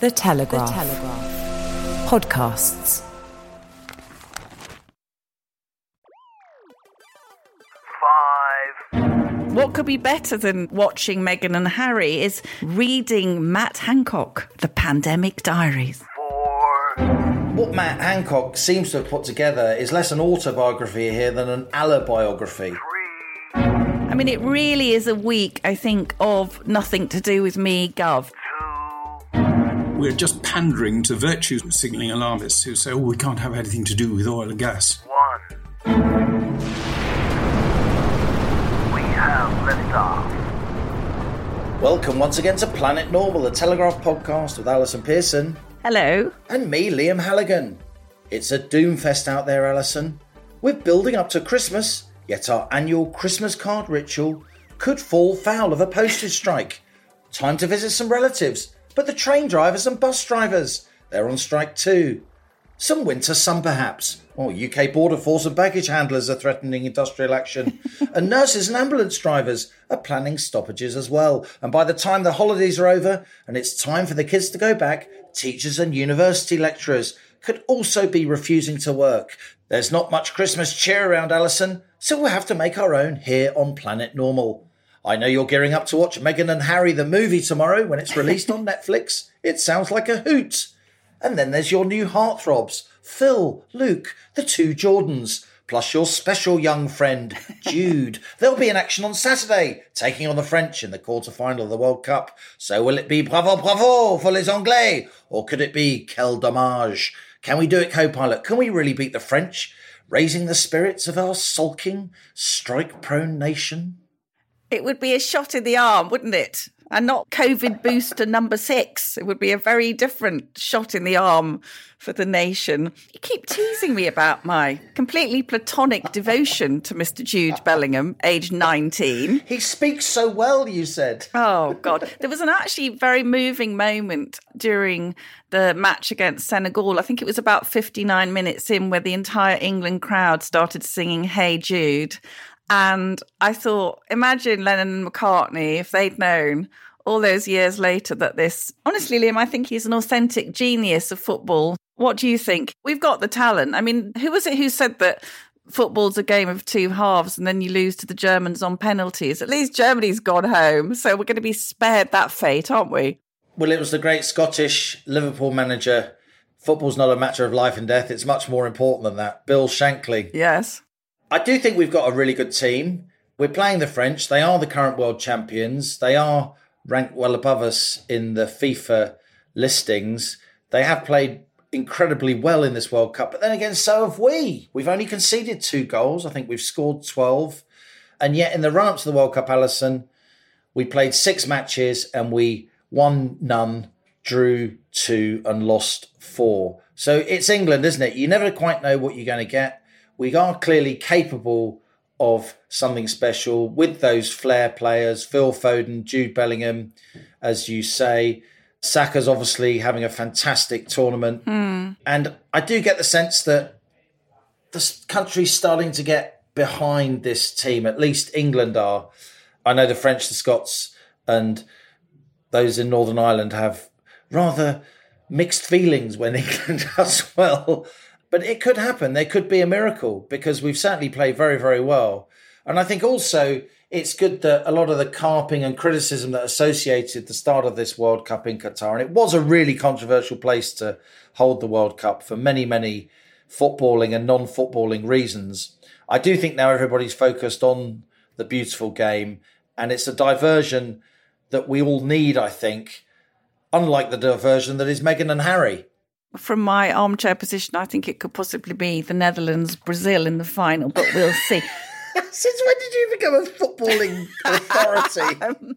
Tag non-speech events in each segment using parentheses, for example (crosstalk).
The Telegraph. The Telegraph. Podcasts. What could be better than watching Meghan and Harry is reading Matt Hancock, The Pandemic Diaries. What Matt Hancock seems to have put together is less an autobiography here than an alibiography. I mean, it really is a week, I think, of nothing to do with me, Gov. We're just pandering to virtue signalling alarmists who say, oh, we can't have anything to do with oil and gas. One. We have liftoff. Welcome once again to Planet Normal, the Telegraph podcast with Allison Pearson Hello. and me, Liam Halligan. It's a doomfest out there, Allison. We're building up to Christmas, yet our annual Christmas card ritual could fall foul of a postage strike. Time to visit some relatives, but the train drivers and bus drivers, they're on strike too. Some winter some perhaps. Or UK Border Force and baggage handlers are threatening industrial action. (laughs) and nurses and ambulance drivers are planning stoppages as well. And by the time the holidays are over and it's time for the kids to go back, teachers and university lecturers could also be refusing to work. There's not much Christmas cheer around, Allison, so we'll have to make our own here on Planet Normal. I know you're gearing up to watch Meghan and Harry the movie tomorrow when it's released on (laughs) Netflix. It sounds like a hoot. And then there's your new heartthrobs, Phil, Luke, the two Jordans, plus your special young friend, (laughs) Jude. They'll be in action on Saturday, taking on the French in the quarter-final of the World Cup. So will it be bravo, bravo for les Anglais? Or could it be quel dommage? Can we do it, co-pilot? Can we really beat the French? Raising the spirits of our sulking, strike-prone nation? It would be a shot in the arm, wouldn't it? And not COVID booster number six. It would be a very different shot in the arm for the nation. You keep teasing me about my completely platonic devotion to Mr. Jude Bellingham, age 19. He speaks so well, you said. Oh, God. There was an actually very moving moment during the match against Senegal. I think it was about 59 minutes in where the entire England crowd started singing Hey Jude. And I thought, imagine Lennon and McCartney if they'd known all those years later that this, honestly, Liam, I think he's an authentic genius of football. What do you think? We've got the talent. I mean, who was it who said that football's a game of two halves and then you lose to the Germans on penalties? At least Germany's gone home. So we're going to be spared that fate, aren't we? Well, it was the great Scottish Liverpool manager. Football's not a matter of life and death. It's much more important than that. Bill Shankly. Yes. I do think we've got a really good team. We're playing the French. They are the current world champions. They are ranked well above us in the FIFA listings. They have played incredibly well in this World Cup, but then again, so have we. We've only conceded two goals. I think we've scored 12. And yet, in the run up to the World Cup, Allison, we played six matches and we won none, drew two, and lost four. So it's England, isn't it? You never quite know what you're going to get we are clearly capable of something special with those flair players, Phil Foden, Jude Bellingham, as you say. Saka's obviously having a fantastic tournament. Hmm. And I do get the sense that the country's starting to get behind this team, at least England are. I know the French, the Scots, and those in Northern Ireland have rather mixed feelings when (laughs) England does well. But it could happen. There could be a miracle because we've certainly played very, very well. And I think also it's good that a lot of the carping and criticism that associated the start of this World Cup in Qatar, and it was a really controversial place to hold the World Cup for many, many footballing and non footballing reasons. I do think now everybody's focused on the beautiful game, and it's a diversion that we all need, I think, unlike the diversion that is Meghan and Harry. From my armchair position, I think it could possibly be the Netherlands Brazil in the final, but we'll see. (laughs) Since when did you become a footballing (laughs) authority? Um,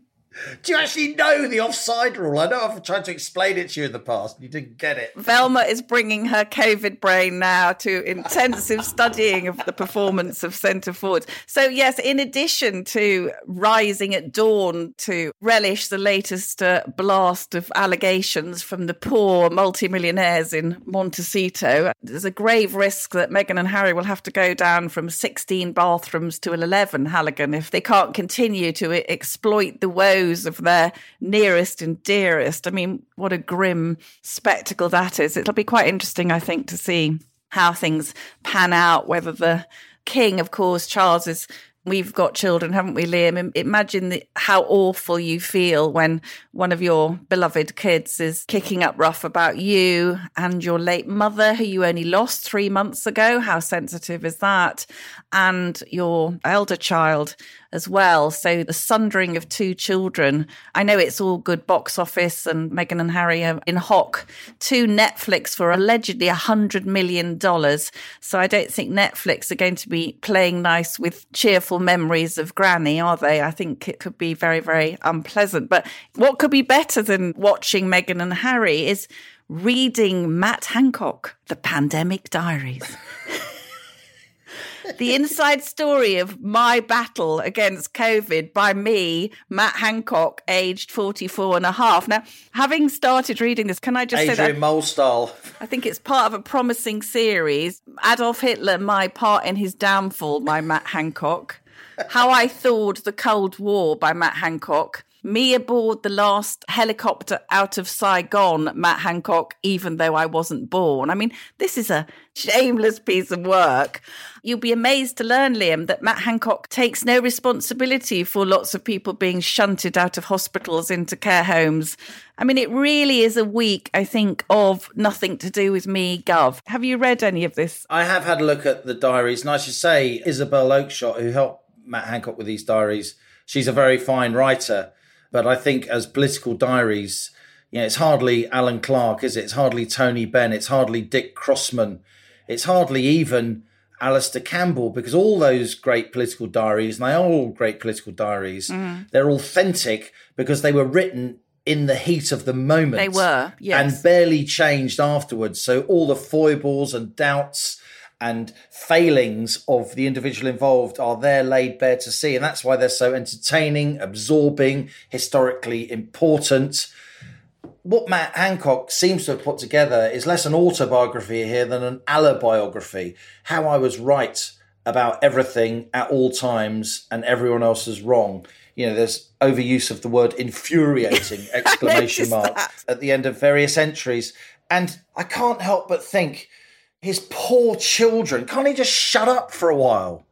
Do you actually know the offside rule? I know I've tried to explain it to you in the past. and You didn't get it. Velma is bringing her COVID brain now to intensive studying of the performance of centre forwards. So, yes, in addition to rising at dawn to relish the latest uh, blast of allegations from the poor multimillionaires in Montecito, there's a grave risk that Meghan and Harry will have to go down from 16 bathrooms to 11, Halligan, if they can't continue to exploit the woes those of their nearest and dearest. I mean, what a grim spectacle that is. It'll be quite interesting, I think, to see how things pan out, whether the king, of course, Charles is we've got children, haven't we, Liam? Imagine the, how awful you feel when one of your beloved kids is kicking up rough about you and your late mother, who you only lost three months ago. How sensitive is that? And your elder child as well. So the sundering of two children. I know it's all good box office, and Meghan and Harry are in hock to Netflix for allegedly a hundred million dollars. So I don't think Netflix are going to be playing nice with cheerful memories of Granny, are they? I think it could be very, very unpleasant. But what could be better than watching Meghan and Harry is reading Matt Hancock, The Pandemic Diaries. (laughs) the inside story of my battle against COVID by me, Matt Hancock, aged 44 and a half. Now, having started reading this, can I just Adrian say that Molstall. I think it's part of a promising series. Adolf Hitler, My Part in His Downfall by Matt Hancock. How I Thawed the Cold War by Matt Hancock. Me aboard the last helicopter out of Saigon, Matt Hancock, even though I wasn't born. I mean, this is a shameless piece of work. You'll be amazed to learn, Liam, that Matt Hancock takes no responsibility for lots of people being shunted out of hospitals into care homes. I mean, it really is a week, I think, of nothing to do with me, Gov. Have you read any of this? I have had a look at the diaries, and I should say, Isabel Oakeshott, who helped Matt Hancock with these diaries, she's a very fine writer. But I think as political diaries, you know, it's hardly Alan Clark, is it? It's hardly Tony Benn. It's hardly Dick Crossman. It's hardly even Alistair Campbell, because all those great political diaries, and they are all great political diaries, mm. they're authentic because they were written in the heat of the moment. They were, yes. And barely changed afterwards. So all the foibles and doubts and failings of the individual involved are there laid bare to see. And that's why they're so entertaining, absorbing, historically important. What Matt Hancock seems to have put together is less an autobiography here than an alibiography. How I was right about everything at all times and everyone else is wrong. You know, there's overuse of the word infuriating (laughs) exclamation mark that. at the end of various entries. And I can't help but think his poor children, can't he just shut up for a while?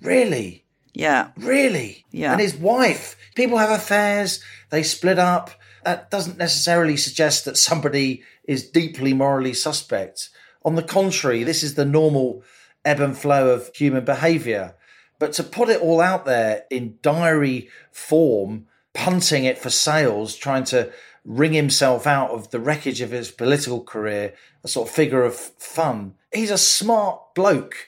Really? Yeah. Really? Yeah. And his wife. People have affairs, they split up. That doesn't necessarily suggest that somebody is deeply morally suspect. On the contrary, this is the normal ebb and flow of human behavior. But to put it all out there in diary form, punting it for sales, trying to wring himself out of the wreckage of his political career, a sort of figure of fun. He's a smart bloke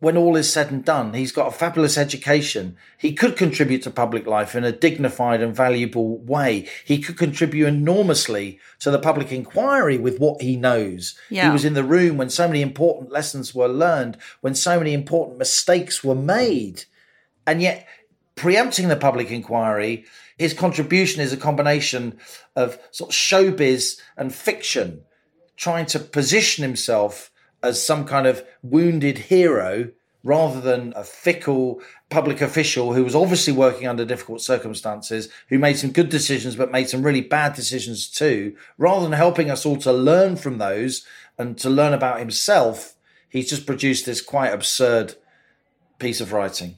when all is said and done. He's got a fabulous education. He could contribute to public life in a dignified and valuable way. He could contribute enormously to the public inquiry with what he knows. Yeah. He was in the room when so many important lessons were learned, when so many important mistakes were made. And yet, preempting the public inquiry, his contribution is a combination of sort of showbiz and fiction, trying to position himself as some kind of wounded hero rather than a fickle public official who was obviously working under difficult circumstances, who made some good decisions but made some really bad decisions too. Rather than helping us all to learn from those and to learn about himself, he's just produced this quite absurd piece of writing.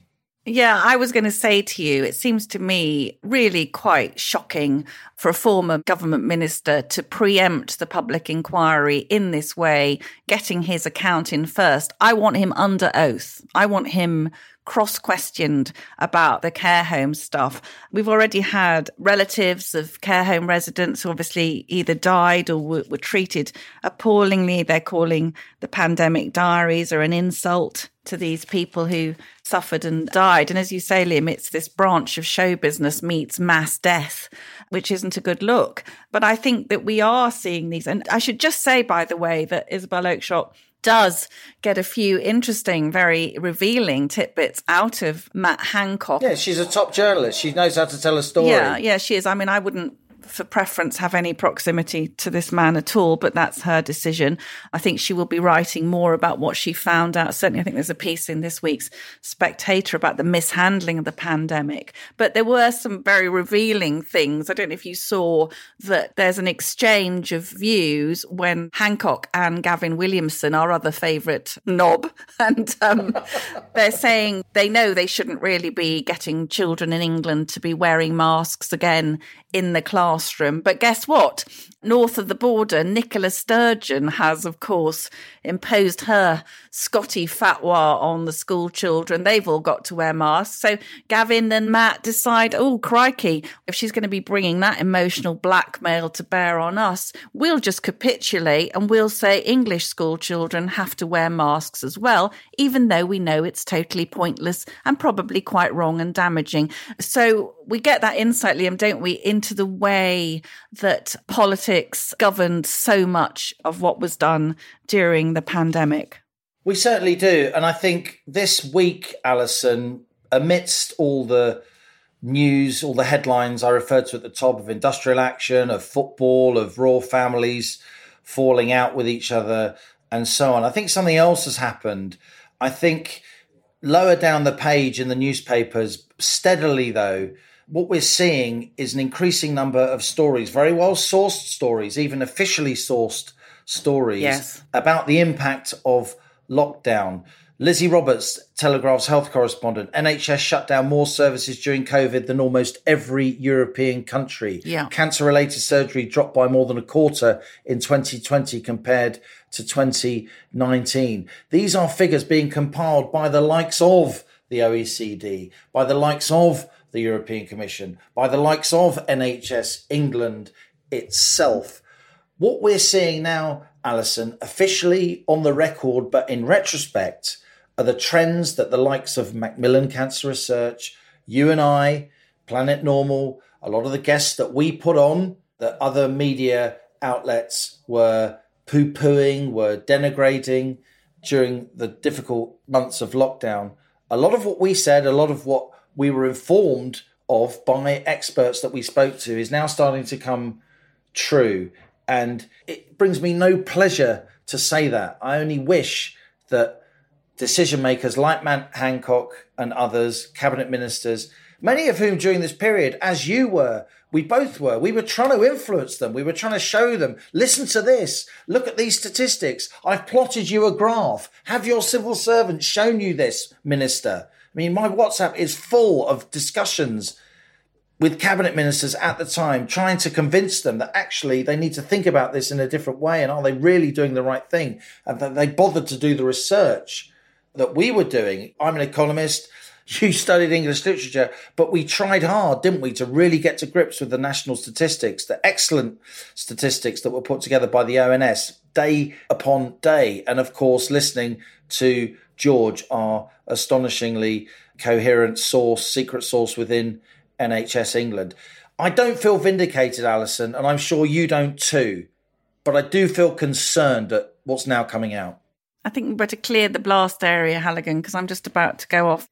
Yeah, I was going to say to you, it seems to me really quite shocking for a former government minister to preempt the public inquiry in this way, getting his account in first. I want him under oath. I want him cross questioned about the care home stuff. We've already had relatives of care home residents who obviously either died or were, were treated appallingly. They're calling the pandemic diaries or an insult to these people who suffered and died. And as you say, Liam, it's this branch of show business meets mass death, which isn't a good look. But I think that we are seeing these. And I should just say, by the way, that Isabel Oakeshott does get a few interesting, very revealing tidbits out of Matt Hancock. Yeah, she's a top journalist. She knows how to tell a story. Yeah, yeah, she is. I mean, I wouldn't for preference have any proximity to this man at all, but that's her decision. I think she will be writing more about what she found out. Certainly, I think there's a piece in this week's Spectator about the mishandling of the pandemic. But there were some very revealing things. I don't know if you saw that there's an exchange of views when Hancock and Gavin Williamson, our other favourite knob, (laughs) and um, they're saying they know they shouldn't really be getting children in England to be wearing masks again in the But guess what? North of the border, Nicola Sturgeon has, of course, imposed her Scotty fatwa on the school children. They've all got to wear masks. So Gavin and Matt decide, oh, crikey, if she's going to be bringing that emotional blackmail to bear on us, we'll just capitulate and we'll say English school children have to wear masks as well, even though we know it's totally pointless and probably quite wrong and damaging. So we get that insight, Liam, don't we, into the way that politics governed so much of what was done during the pandemic. We certainly do. And I think this week, Allison, amidst all the news, all the headlines I referred to at the top of industrial action, of football, of royal families falling out with each other, and so on, I think something else has happened. I think lower down the page in the newspapers, steadily though, what we're seeing is an increasing number of stories, very well sourced stories, even officially sourced stories Yes. about the impact of lockdown. Lizzie Roberts, Telegraph's health correspondent, NHS shut down more services during COVID than almost every European country. Yeah. Cancer related surgery dropped by more than a quarter in 2020 compared to 2019. These are figures being compiled by the likes of the OECD, by the likes of the European Commission, by the likes of NHS England itself. What we're seeing now, Allison, officially on the record, but in retrospect, are the trends that the likes of Macmillan Cancer Research, you and I, Planet Normal, a lot of the guests that we put on, that other media outlets were poo pooing, were denigrating during the difficult months of lockdown. A lot of what we said, a lot of what we were informed of by experts that we spoke to is now starting to come true. And it brings me no pleasure to say that. I only wish that decision makers like Matt Hancock and others, cabinet ministers, many of whom during this period, as you were, we both were, we were trying to influence them. We were trying to show them, listen to this, look at these statistics. I've plotted you a graph. Have your civil servants shown you this, minister? I mean, my WhatsApp is full of discussions with cabinet ministers at the time, trying to convince them that actually they need to think about this in a different way and are they really doing the right thing? And that they bothered to do the research that we were doing. I'm an economist. (laughs) You studied English literature, but we tried hard, didn't we, to really get to grips with the national statistics, the excellent statistics that were put together by the ONS day upon day. And of course, listening to George, are astonishingly coherent source, secret source within NHS England. I don't feel vindicated, Allison, and I'm sure you don't too, but I do feel concerned at what's now coming out. I think we better clear the blast area, Halligan, because I'm just about to go off.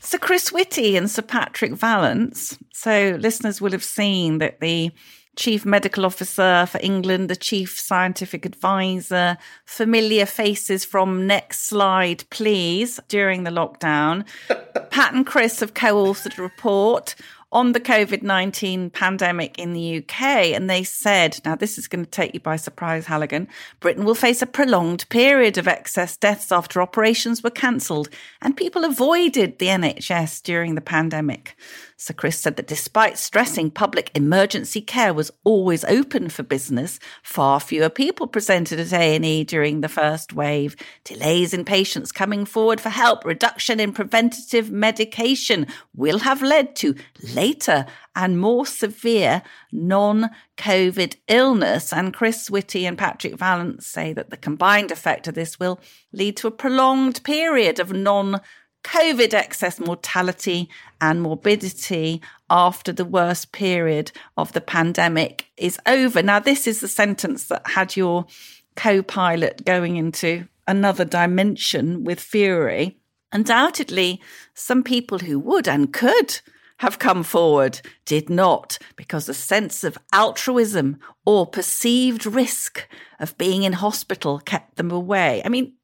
Sir Chris Whitty and Sir Patrick Vallance. So, listeners will have seen that the Chief Medical Officer for England, the Chief Scientific Advisor, familiar faces from Next Slide, please, during the lockdown. (laughs) Pat and Chris have co authored a report on the COVID 19 pandemic in the UK. And they said, now this is going to take you by surprise, Halligan, Britain will face a prolonged period of excess deaths after operations were cancelled and people avoided the NHS during the pandemic. Sir Chris said that despite stressing public emergency care was always open for business, far fewer people presented at A&E during the first wave. Delays in patients coming forward for help, reduction in preventative medication will have led to later and more severe non-COVID illness. And Chris Whitty and Patrick Vallance say that the combined effect of this will lead to a prolonged period of non COVID excess mortality and morbidity after the worst period of the pandemic is over. Now, this is the sentence that had your co pilot going into another dimension with fury. Undoubtedly, some people who would and could have come forward did not because the sense of altruism or perceived risk of being in hospital kept them away. I mean,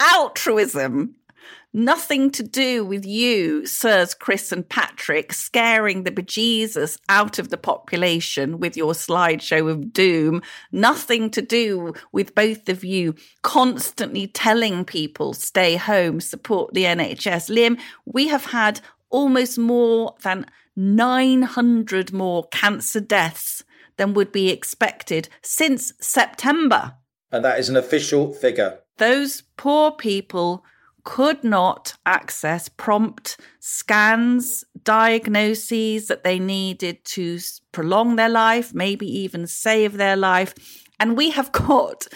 altruism Nothing to do with you, Sirs Chris and Patrick, scaring the bejesus out of the population with your slideshow of doom. Nothing to do with both of you constantly telling people stay home, support the NHS. Liam, we have had almost more than 900 more cancer deaths than would be expected since September. And that is an official figure. Those poor people could not access prompt scans, diagnoses that they needed to prolong their life, maybe even save their life. And we have (laughs) got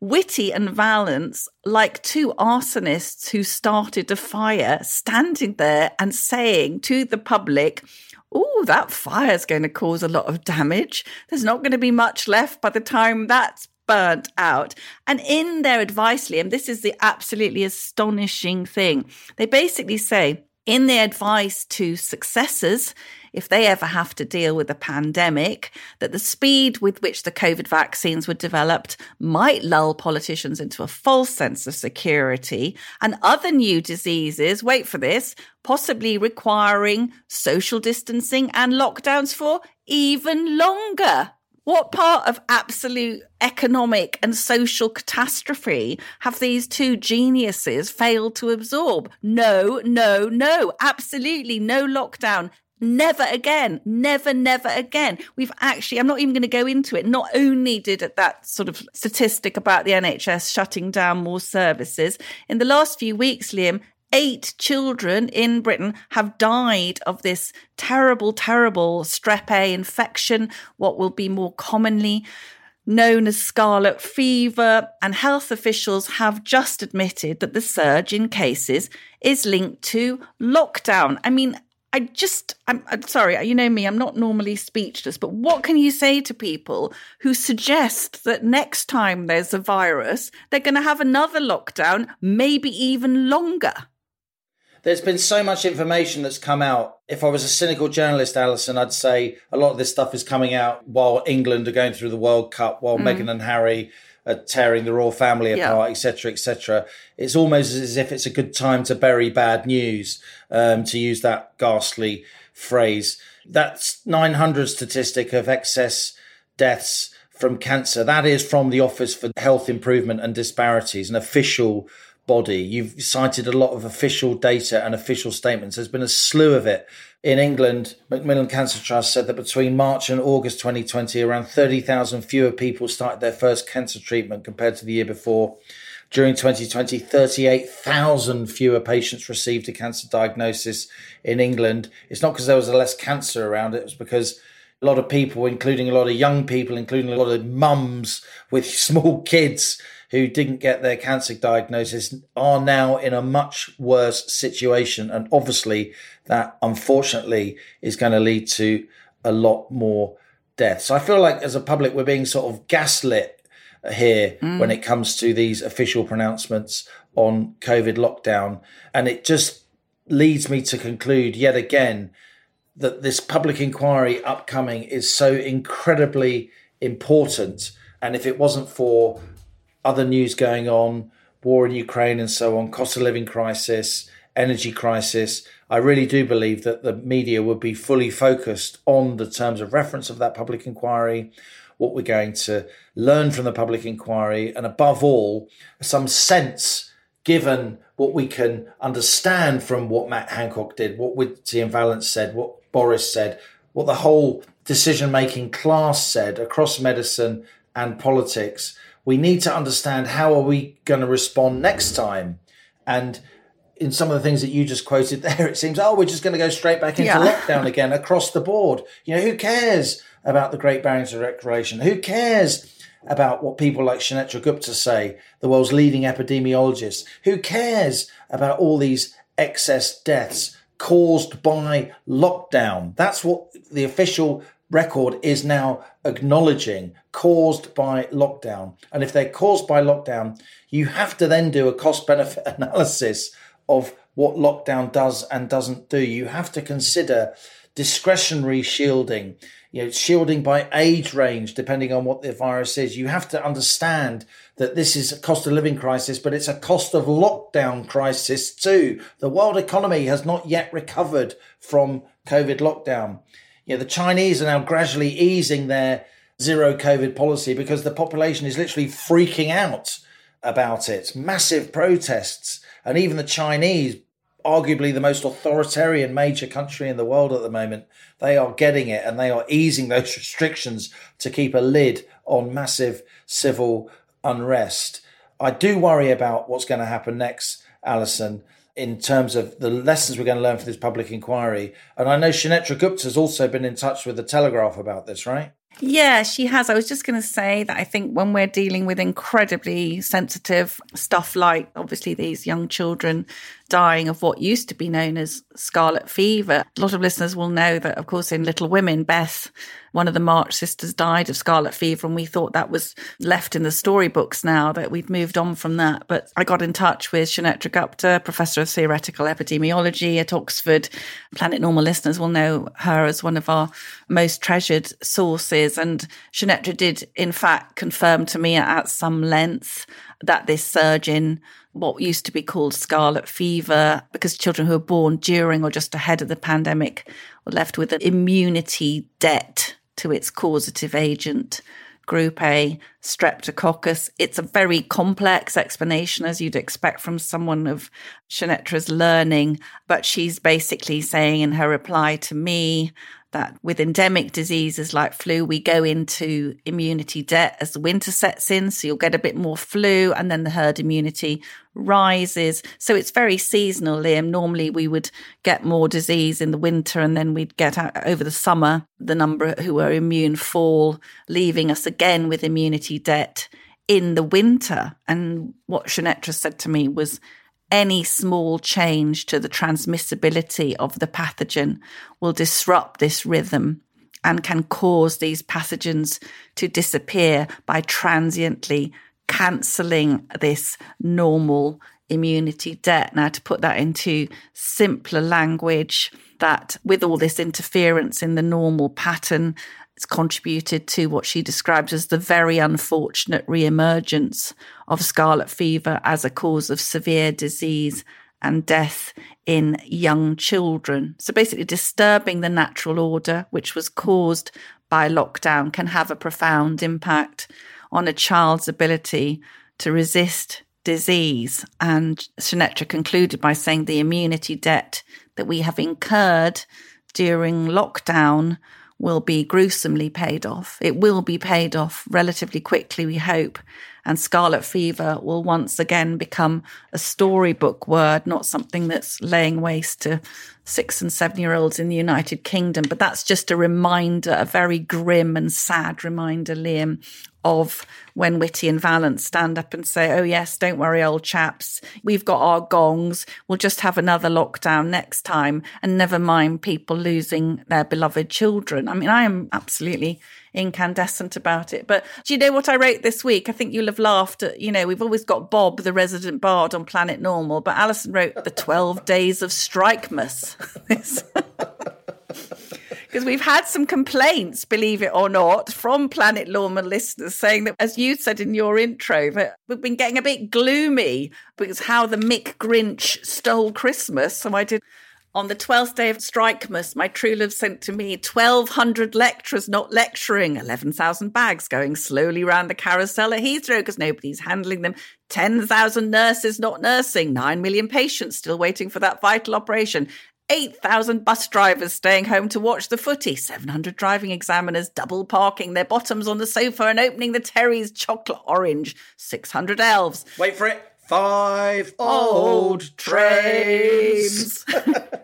Whitty and Vallance, like two arsonists who started a fire, standing there and saying to the public, Oh, that fire's going to cause a lot of damage. There's not going to be much left by the time that's burnt out. And in their advice, Liam, this is the absolutely astonishing thing. They basically say, in their advice to successors, if they ever have to deal with a pandemic, that the speed with which the COVID vaccines were developed might lull politicians into a false sense of security and other new diseases, wait for this, possibly requiring social distancing and lockdowns for even longer. What part of absolute economic and social catastrophe have these two geniuses failed to absorb? No, no, no, absolutely no lockdown. Never again. Never, never again. We've actually, I'm not even going to go into it. Not only did that sort of statistic about the NHS shutting down more services, in the last few weeks, Liam, eight children in Britain have died of this terrible, terrible strep A infection, what will be more commonly known as scarlet fever. And health officials have just admitted that the surge in cases is linked to lockdown. I mean, I just, I'm, I'm, sorry, you know me, I'm not normally speechless, but what can you say to people who suggest that next time there's a virus, they're going to have another lockdown, maybe even longer? There's been so much information that's come out. If I was a cynical journalist, Allison, I'd say a lot of this stuff is coming out while England are going through the World Cup, while mm. Meghan and Harry are tearing the royal family apart, etc., yeah. etc. Et it's almost as if it's a good time to bury bad news, um, to use that ghastly phrase. That's 900 statistic of excess deaths from cancer. That is from the Office for Health Improvement and Disparities, an official body. You've cited a lot of official data and official statements. There's been a slew of it. In England, Macmillan Cancer Trust said that between March and August 2020, around 30,000 fewer people started their first cancer treatment compared to the year before. During 2020, 38,000 fewer patients received a cancer diagnosis in England. It's not because there was less cancer around, it was because a lot of people, including a lot of young people, including a lot of mums with (laughs) small kids, who didn't get their cancer diagnosis are now in a much worse situation. And obviously, that unfortunately is going to lead to a lot more deaths. I feel like as a public, we're being sort of gaslit here mm. when it comes to these official pronouncements on COVID lockdown. And it just leads me to conclude yet again that this public inquiry upcoming is so incredibly important. And if it wasn't for other news going on, war in Ukraine and so on, cost of living crisis, energy crisis. I really do believe that the media would be fully focused on the terms of reference of that public inquiry, what we're going to learn from the public inquiry, and above all, some sense given what we can understand from what Matt Hancock did, what Whitty and Vallance said, what Boris said, what the whole decision making class said across medicine and politics we need to understand how are we going to respond next time and in some of the things that you just quoted (laughs) there it seems oh we're just going to go straight back into yeah. (laughs) lockdown again across the board you know who cares about the great barriers to recreation who cares about what people like Sunetra Gupta say, the world's leading epidemiologist. Who cares about all these excess deaths caused by lockdown? That's what the official record is now acknowledging caused by lockdown. And if they're caused by lockdown, you have to then do a cost benefit (laughs) analysis of what lockdown does and doesn't do. You have to consider discretionary shielding, you know, shielding by age range, depending on what the virus is. You have to understand that this is a cost of living crisis, but it's a cost of lockdown crisis too. The world economy has not yet recovered from COVID lockdown. You know, the Chinese are now gradually easing their zero COVID policy because the population is literally freaking out about it. Massive protests. And even the Chinese, arguably the most authoritarian major country in the world at the moment, they are getting it and they are easing (laughs) those restrictions to keep a lid on massive civil unrest. I do worry about what's going to happen next, Allison, in terms of the lessons we're going to learn from this public inquiry. And I know Sunetra Gupta has also been in touch with the Telegraph about this, right? Yeah, she has. I was just going to say that I think when we're dealing with incredibly sensitive stuff like obviously these young children dying of what used to be known as scarlet fever, a lot of listeners will know that, of course, in Little Women, Beth, one of the March sisters, died of scarlet fever, and we thought that was left in the storybooks now that we'd moved on from that. But I got in touch with Sunetra Gupta, professor of theoretical epidemiology at Oxford. Planet Normal listeners will know her as one of our most treasured sources. And Sunetra did, in fact, confirm to me at some length that this surge in what used to be called scarlet fever, because children who were born during or just ahead of the pandemic were left with an immunity debt to its causative agent. Group A, streptococcus. It's a very complex explanation, as you'd expect from someone of Sunetra's learning, but she's basically saying in her reply to me that with endemic diseases like flu, we go into immunity debt as the winter sets in. So you'll get a bit more flu and then the herd immunity rises. So it's very seasonal, Liam. Normally we would get more disease in the winter and then we'd get out over the summer. The number who are immune fall, leaving us again with immunity debt in the winter. And what Sunetra said to me was, any small change to the transmissibility of the pathogen will disrupt this rhythm and can cause these pathogens to disappear by transiently cancelling this normal immunity debt. Now, to put that into simpler language, that with all this interference in the normal pattern, it's contributed to what she describes as the very unfortunate re-emergence of scarlet fever as a cause of severe disease and death in young children. So basically disturbing the natural order, which was caused by lockdown, can have a profound impact on a child's ability to resist disease. And Sunetra concluded by saying the immunity debt that we have incurred during lockdown will be gruesomely paid off. It will be paid off relatively quickly, we hope. And scarlet fever will once again become a storybook word, not something that's laying waste to six and seven year olds in the United Kingdom. But that's just a reminder, a very grim and sad reminder, Liam, of when Whitty and Vallance stand up and say, Oh, yes, don't worry, old chaps. We've got our gongs. We'll just have another lockdown next time and never mind people losing their beloved children. I mean, I am absolutely incandescent about it. But do you know what I wrote this week? I think you'll have laughed at, you know, we've always got Bob, the resident bard on Planet Normal, but Allison wrote The 12 Days of Strikemas. (laughs) because we've had some complaints, believe it or not, from Planet Normal listeners saying that, as you said in your intro, that we've been getting a bit gloomy because how the Mick Grinch stole Christmas. So I did. On the 12th day of Strikemas, my true love sent to me 1,200 lecturers not lecturing, 11,000 bags going slowly round the carousel at Heathrow because nobody's handling them, 10,000 nurses not nursing, 9 million patients still waiting for that vital operation, 8,000 bus drivers staying home to watch the footy, 700 driving examiners double parking their bottoms on the sofa and opening the Terry's chocolate orange, 600 elves. Wait for it. Five old trains.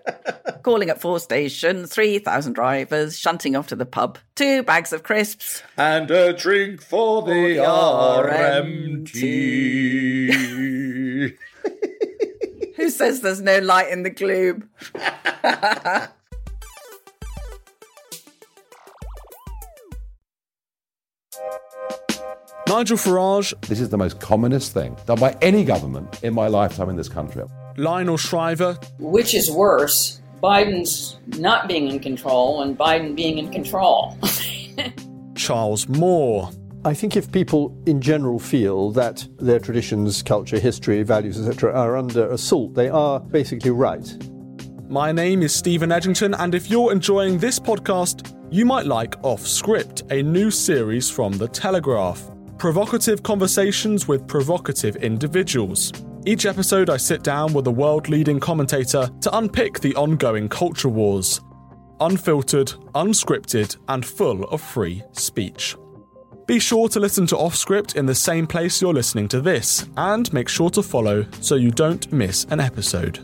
(laughs) Calling at four stations, 3,000 drivers shunting off to the pub, two bags of crisps. and a drink for the RMT. RMT. (laughs) Who says there's no light in the gloom? (laughs) Nigel Farage, This is the most commonest thing done by any government in my lifetime in this country. Lionel Shriver, Which is worse, Biden's not being in control and Biden being in control. (laughs) Charles Moore. I think if people in general feel that their traditions, culture, history, values, etc., are under assault, they are basically right. My name is Steven Edginton, and if you're enjoying this podcast, you might like Off Script, a new series from The Telegraph. Provocative conversations with provocative individuals. Each episode, I sit down with a world leading commentator to unpick the ongoing culture wars. Unfiltered, unscripted, and full of free speech. Be sure to listen to Off Script in the same place you're listening to this, and make sure to follow so you don't miss an episode.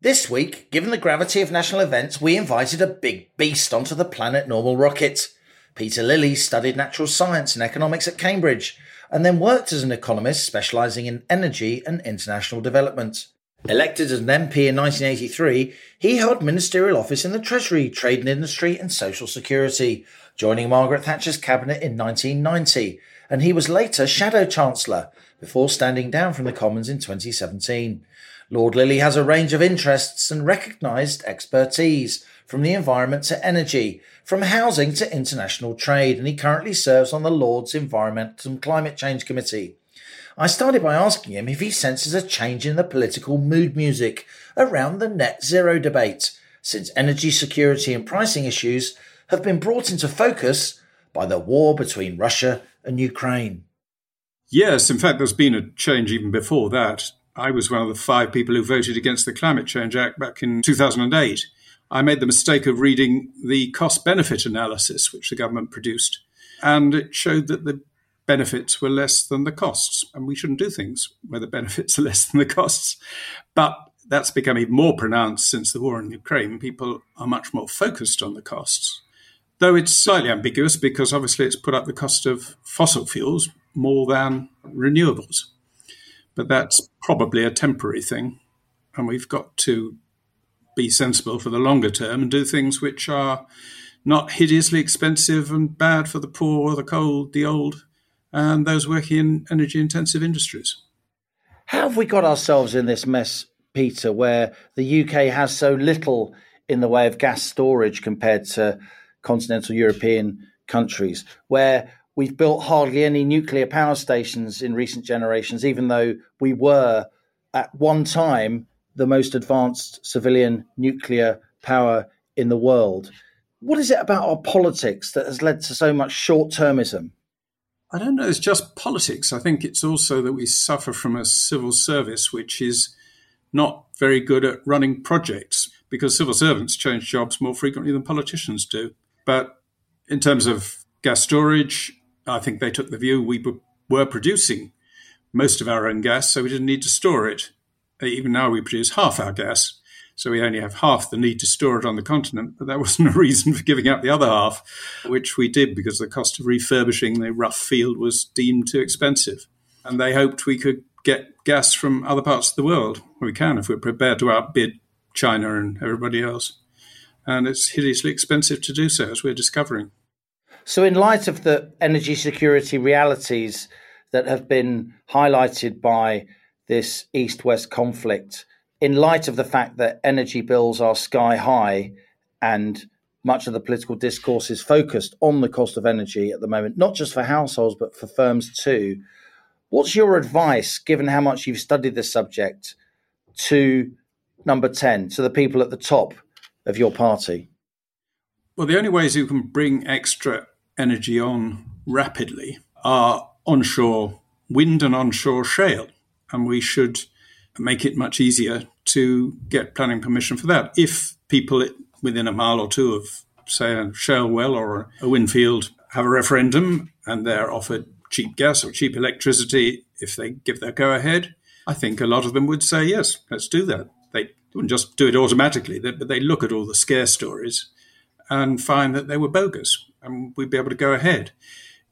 This week, given the gravity of national events, we invited a big beast onto the Planet Normal rocket. Peter Lilley studied natural science and economics at Cambridge, and then worked as an economist specialising in energy and international development. Elected as an MP in 1983, he held ministerial office in the Treasury, Trade and Industry, and Social Security, joining Margaret Thatcher's cabinet in 1990, and he was later Shadow Chancellor before standing down from the Commons in 2017. Lord Lilley has a range of interests and recognised expertise, from the environment to energy, from housing to international trade, and he currently serves on the Lords Environment and Climate Change Committee. I started by asking him if he senses a change in the political mood music around the net zero debate, since energy security and pricing issues have been brought into focus by the war between Russia and Ukraine. Yes, in fact, there's been a change even before that. I was one of the five people who voted against the Climate Change Act back in 2008. I made the mistake of reading the cost benefit analysis which the government produced, and it showed that the benefits were less than the costs. And we shouldn't do things where the benefits are (laughs) less than the costs. But that's become even more pronounced since the war in Ukraine. People are much more focused on the costs. Though it's slightly ambiguous because obviously it's put up the cost of fossil fuels more than renewables. But that's probably a temporary thing. And we've got to be sensible for the longer term and do things which are not hideously expensive and bad for the poor, the cold, the old, and those working in energy intensive industries. How have we got ourselves in this mess, Peter, where the UK has so little in the way of gas storage compared to continental European countries, where we've built hardly any nuclear power stations in recent generations, even though we were at one time the most advanced civilian nuclear power in the world. What is it about our politics that has led to so much short termism? I don't know, it's just politics. I think it's also that we suffer from a civil service which is not very good at running projects because civil servants change jobs more frequently than politicians do. But in terms of gas storage, I think they took the view we were producing most of our own gas, so we didn't need to store it. Even now, we produce half our gas, so we only have half the need to store it on the continent. But that (laughs) wasn't a reason for giving up the other half, which we did because the cost of refurbishing the Rough field was deemed too expensive. And they hoped we could get gas from other parts of the world. We can if we're prepared to outbid China and everybody else. And it's hideously expensive to do so, as we're discovering. So, in light of the energy security realities that have been highlighted by this east west conflict, in light of the fact that energy bills are sky high and much of the political discourse is focused on the cost of energy at the moment, not just for households, but for firms too. What's your advice, given how much you've studied this subject, to number 10, to the people at the top of your party? Well, the only ways you can bring extra energy on rapidly are onshore wind and onshore shale. And we should make it much easier to get planning permission for that. If people within a mile or two of, say, a shale well or a wind field have a referendum and they're offered cheap gas or cheap electricity, if they give their go ahead, I think a lot of them would say, yes, let's do that. They wouldn't just do it automatically, but they look at all the scare stories and find that they were bogus and we'd be able to go ahead.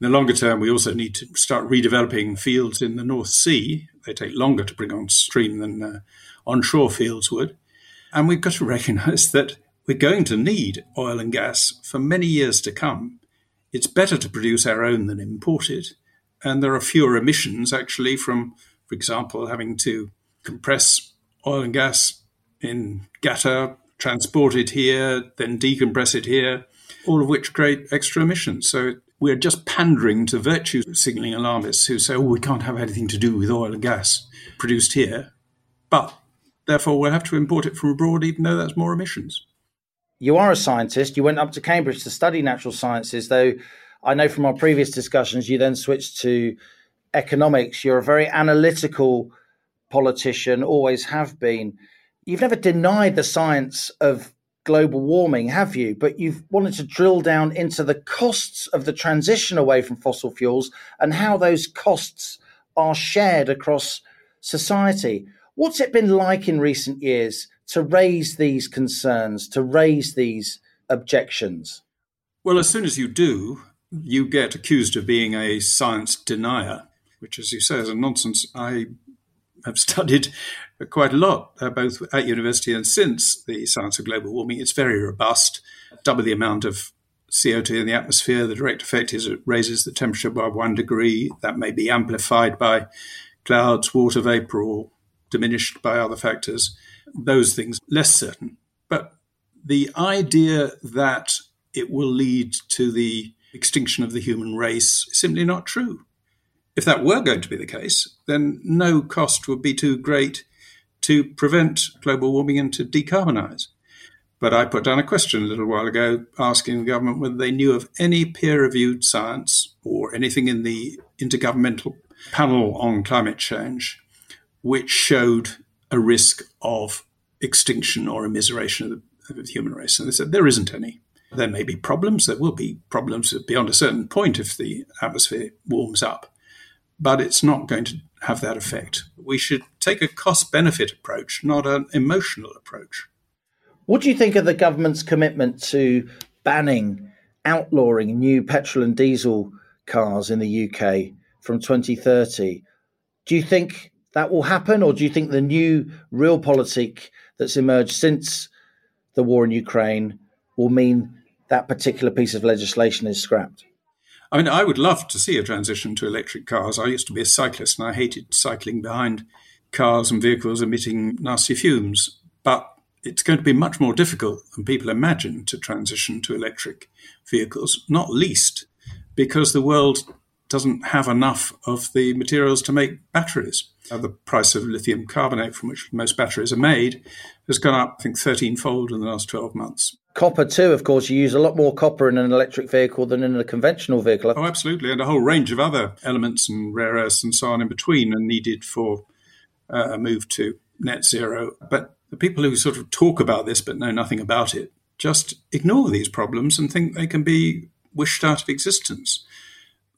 In the longer term, we also need to start redeveloping fields in the North Sea. They take longer to bring on stream than uh, onshore fields would. And we've got to (laughs) recognize that we're going to need oil and gas for many years to come. It's better to produce our own than import it. and there are fewer emissions actually from, for example, having to compress oil and gas in Qatar, transport it here, then decompress it here, all of which create extra emissions. So we're just pandering to virtue signaling alarmists who say, oh, we can't have anything to do with oil and gas produced here, but therefore we'll have to import it from abroad, even though that's more emissions. You are a scientist. You went up to Cambridge to study natural sciences, though I know from our previous discussions you then switched to economics. You're a very analytical politician, always have been. You've never denied the science of global warming, have you? But you've wanted to drill down into the costs of the transition away from fossil fuels and how those costs are shared across society. What's it been like in recent years to raise these concerns, to raise these objections? Well, as soon as you do, you get accused of being a science denier, which, as you say, is a nonsense. I have (laughs) studied quite a lot, uh, both at university and since the science of global warming. It's very robust, double the amount of CO2 in the atmosphere. The direct effect is it raises the temperature by one degree. That may be amplified by clouds, water vapor, or diminished by other factors. Those things less certain. But the idea that it will lead to the extinction of the human race is simply not true. If that were going to be the case, then no cost would be too great to prevent global warming and to decarbonise. But I put down a question a little while ago asking the government whether they knew of any peer reviewed science or anything in the Intergovernmental Panel on Climate Change which showed a risk of extinction or immiseration of the, of the human race. And they said there isn't any. There may be problems. There will be problems beyond a certain point if the atmosphere warms up, but it's not going to have that effect. We should take a cost benefit approach, not an emotional approach. What do you think of the government's commitment to banning, outlawing new petrol and diesel cars in the UK from 2030? Do you think that will happen, or do you think the new realpolitik that's emerged since the war in Ukraine will mean that particular piece of legislation is scrapped? I mean, I would love to see a transition to electric cars. I used to be a cyclist and I hated cycling behind cars and vehicles emitting nasty fumes. But it's going to be much more difficult than people imagine to transition to electric vehicles, not least because the world doesn't have enough of the materials to make batteries. Uh, the price of lithium carbonate, from which most batteries are made, has gone up, I think, 13 fold in the last 12 months. Copper, too, of course, you use a lot more copper in an electric vehicle than in a conventional vehicle. Oh, absolutely. And a whole range of other elements and rare earths and so on in between are needed for uh, a move to net zero. But the people who sort of talk about this but know nothing about it just ignore these problems and think they can be wished out of existence.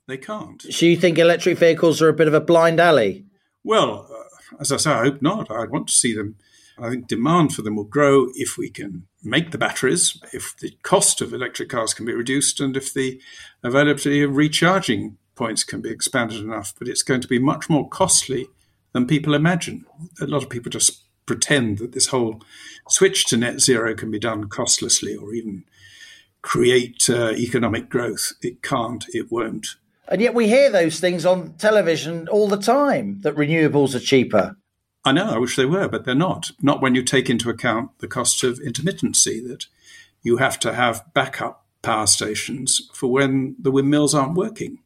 They can't. So you think electric vehicles are a bit of a blind alley? Well, uh, as I say, I hope not. I want to see them. I think demand for them will grow if we can make the batteries, if the cost of electric cars can be reduced, and if the availability of recharging points can be expanded enough. But it's going to be much more costly than people imagine. A lot of people just pretend that this whole switch to net zero can be done costlessly or even create uh, economic growth. It can't, it won't. And yet we hear those things on television all the time that renewables are cheaper. I know, I wish they were, but they're not. Not when you take into account the cost of intermittency, that you have to have backup power stations for when the windmills aren't working.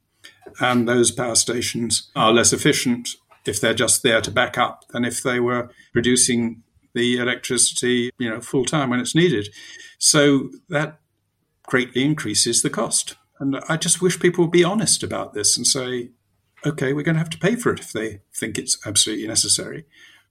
And those power stations are less efficient if they're just there to back up than if they were producing the electricity, you know, full time when it's needed. So that greatly increases the cost. And I just wish people would be honest about this and say, okay, we're going to have to pay for it if they think it's absolutely necessary.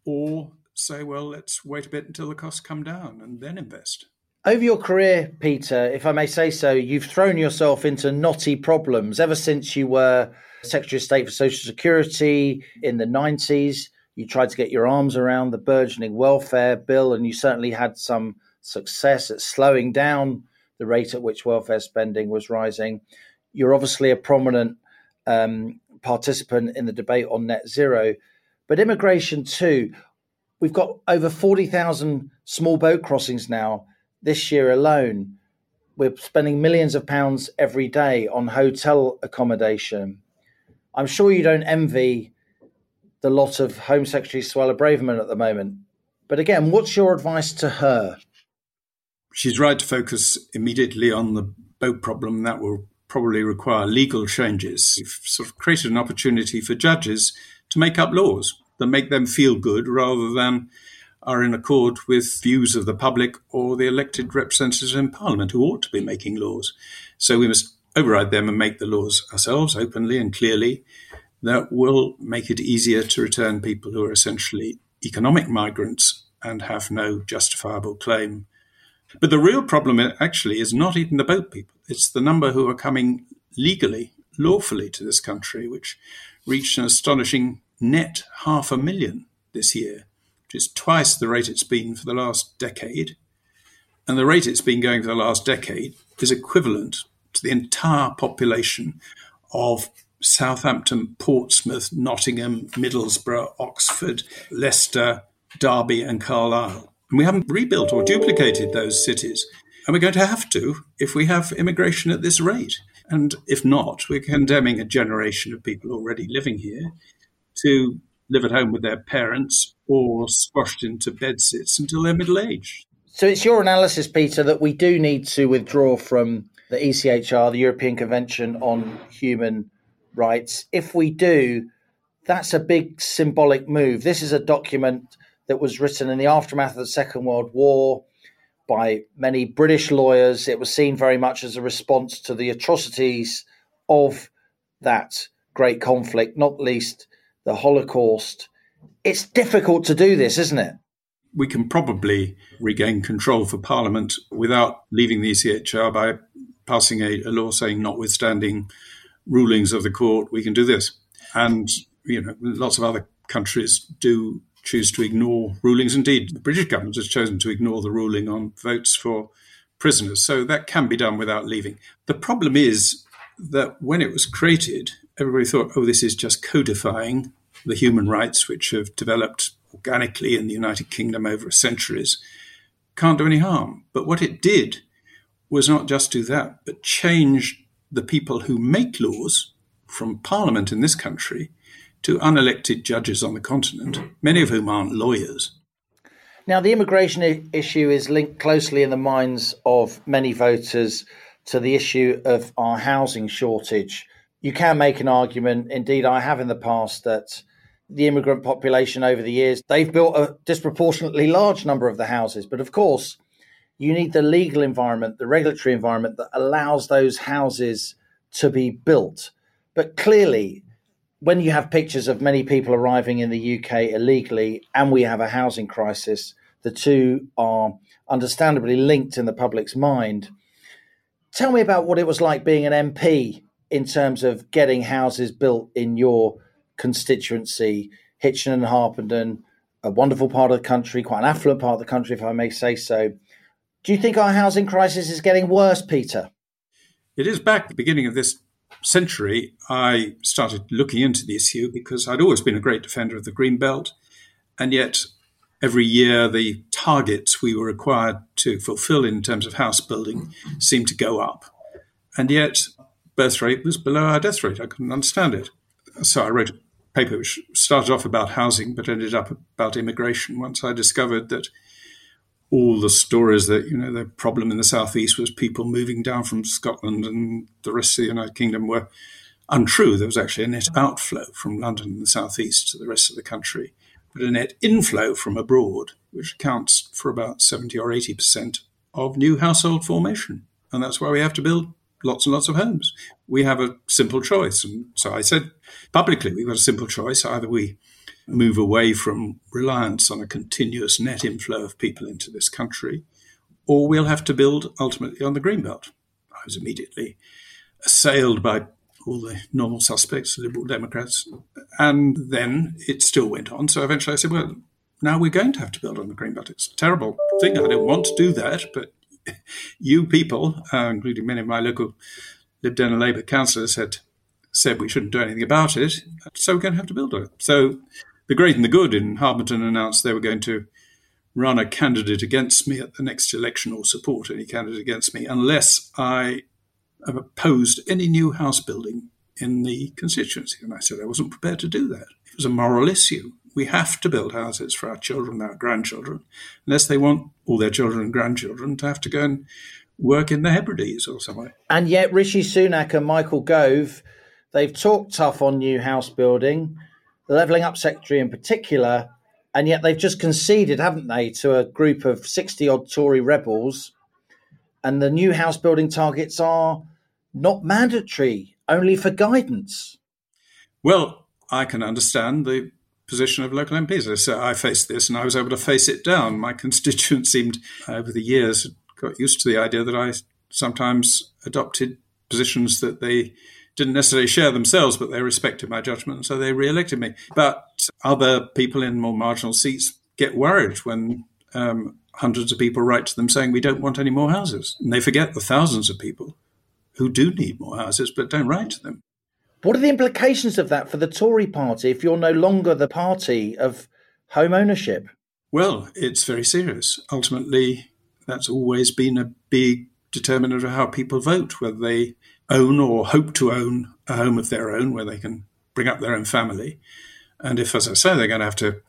Or say, well, let's wait a bit until the costs come down and then invest. Over your career, Peter, if I may say so, you've thrown yourself into knotty problems ever since you were Secretary of State for Social Security in the 90s. You tried to get your arms around the burgeoning welfare bill, and you certainly had some success at slowing down the rate at which welfare spending was rising. You're obviously a prominent um, participant in the debate on net zero, but immigration too. We've got over 40,000 small boat crossings now this year alone. We're spending millions of pounds every day on hotel accommodation. I'm sure you don't envy the lot of Home Secretary Suella Braverman at the moment. But again, what's your advice to her? She's right to focus immediately on the boat problem. That will probably require legal changes. We've sort of created an opportunity for judges to make up laws that make them feel good rather than are in accord with views of the public or the elected representatives in Parliament who ought to be making laws. So we must override them and make the laws ourselves openly and clearly that will make it easier to return people who are essentially economic migrants and have no justifiable claim. But the real problem eh, actually is not even the boat people, it's the number who are coming legally, lawfully to this country, which reached an astonishing net half a million this year, which is twice the rate it's been for the last decade. And the rate it's been going for the last decade is equivalent to the entire population of Southampton, Portsmouth, Nottingham, Middlesbrough, Oxford, Leicester, Derby, and Carlisle. And we haven't rebuilt or duplicated those cities. And we're going to have to if we have immigration at this rate. And if not, we're condemning a generation of people already living here to live at home with their parents or squashed into bedsits until they're middle aged. So it's your analysis, Peter, that we do need to withdraw from the ECHR, the European Convention on Human Rights. If we do, that's a big symbolic move. This is a document that was written in the aftermath of the Second World War by many British lawyers. It was seen very much as a response to the atrocities of that great conflict, not least the Holocaust. It's difficult to do this, isn't it? We can probably regain control for Parliament without leaving the ECHR by passing a, a law saying, notwithstanding rulings of the court, we can do this. And, you know, lots of other countries do choose to ignore rulings. Indeed, the British government has chosen to ignore the ruling on votes for prisoners. So that can be done without leaving. The problem is that when it was created, everybody thought, oh, this is just codifying the human rights which have developed organically in the United Kingdom over centuries. Can't do any harm. But what it did was not just do that, but change the people who make laws from Parliament in this country to unelected judges on the continent, many of whom aren't lawyers. Now, the immigration I- issue is linked closely in the minds of many voters to the issue of our housing shortage. You can make an argument, indeed, I have in the past, that the immigrant population over the years, they've built a disproportionately large number of the houses. But of course, you need the legal environment, the regulatory environment that allows those houses to be built. But clearly, when you have pictures of many people arriving in the UK illegally and we have a housing crisis, the two are understandably linked in the public's mind. Tell me about what it was like being an MP in terms of getting houses built in your constituency, Hitchin and Harpenden, a wonderful part of the country, quite an affluent part of the country, if I may say so. Do you think our housing crisis is getting worse, Peter? It is back at the beginning of this century. I started looking into the issue because I'd always been a great defender of the Green Belt. And yet, every year, the targets we were required to fulfill in terms of house building seemed to go up. And yet, birth rate was below our death rate. I couldn't understand it. So I wrote a paper which started off about housing but ended up about immigration once I discovered that all the stories that you know the problem in the southeast was people moving down from Scotland and the rest of the United Kingdom were untrue. There was actually a net outflow from London and the southeast to the rest of the country, but a net inflow from abroad, which accounts for about seventy or eighty percent of new household formation, and that's why we have to build lots and lots of homes. We have a simple choice, and so I said publicly, we've got a simple choice: either we move away from reliance on a continuous net inflow of people into this country, or we'll have to build ultimately on the Greenbelt. I was immediately assailed by all the normal suspects, Liberal Democrats, and then it still went on. So eventually I said, well, now we're going to have to build on the Greenbelt. It's a terrible thing. I don't want to do that, but (laughs) you people, uh, including many of my local Lib Dem and Labour councillors, had said we shouldn't do anything about it, so we're going to have to build on it. So the great and the good in Harpenden announced they were going to run a candidate against me at the next election or support any candidate against me unless I opposed any new house building in the constituency. And I said I wasn't prepared to do that. It was a moral issue. We have to build houses for our children, our grandchildren, unless they want all their children and grandchildren to have to go and work in the Hebrides or somewhere. And yet, Rishi Sunak and Michael Gove, they've talked tough on new house building, the Levelling Up Secretary in particular, and yet they've just conceded, haven't they, to a group of 60 odd Tory rebels. And the new house building targets are not mandatory, only for guidance. Well, I can understand the position of local MPs. So I faced this and I was able to face it down. My (laughs) constituents seemed, over the years, got used to the idea that I sometimes adopted positions that they didn't necessarily share themselves, but they respected my judgment, and so they re-elected me. But other people in more marginal seats get worried when um, hundreds of people write to them saying we don't want any more houses, and they forget the thousands of people who do need more houses but don't write to them. What are the implications of that for the Tory party if you're no longer the party of home ownership? Well, it's very serious. Ultimately, that's always been a big determinant of how people vote, whether they own or hope to own a home of their own where they can bring up their own family. And if, as I say, they're going to have to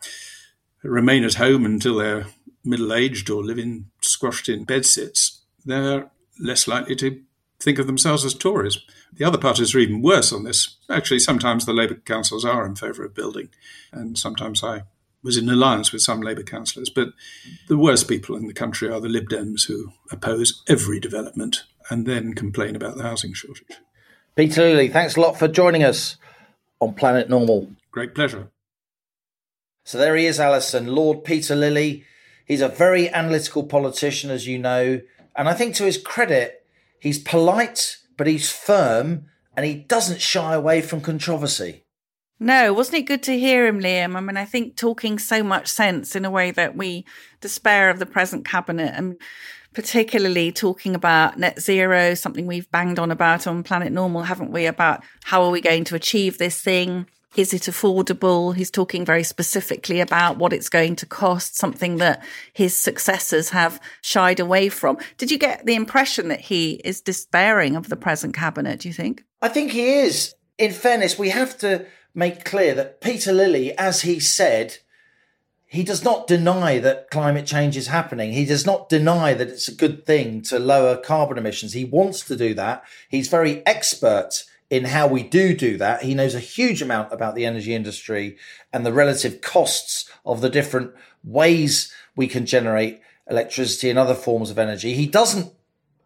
remain at home until they're middle aged or live in squashed in bedsits, they're less likely to think of themselves as Tories. The other parties are even worse on this. Actually, sometimes the Labour councils are in favour of building, and sometimes I was in alliance with some Labour councillors. But the worst people in the country are the Lib Dems who oppose every development and then complain about the housing shortage. Peter Lilley, thanks a lot for joining us on Planet Normal. Great pleasure. So there he is, Allison, Lord Peter Lilley. He's a very analytical politician, as you know. And I think to his credit, he's polite, but he's firm and he doesn't shy away from controversy. No, wasn't it good to hear him, Liam? I mean, I think talking so much sense in a way that we despair of the present cabinet and particularly talking about net zero, something we've banged on about on Planet Normal, haven't we? About how are we going to achieve this thing? Is it affordable? He's talking very specifically about what it's going to cost, something that his successors have shied away from. Did you get the impression that he is despairing of the present cabinet, do you think? I think he is. In fairness, we have to make clear that Peter Lilley, as he said, he does not deny that climate change is happening. He does not deny that it's a good thing to lower carbon emissions. He wants to do that. He's very expert in how we do do that. He knows a huge amount about the energy industry and the relative costs of the different ways we can generate electricity and other forms of energy. He doesn't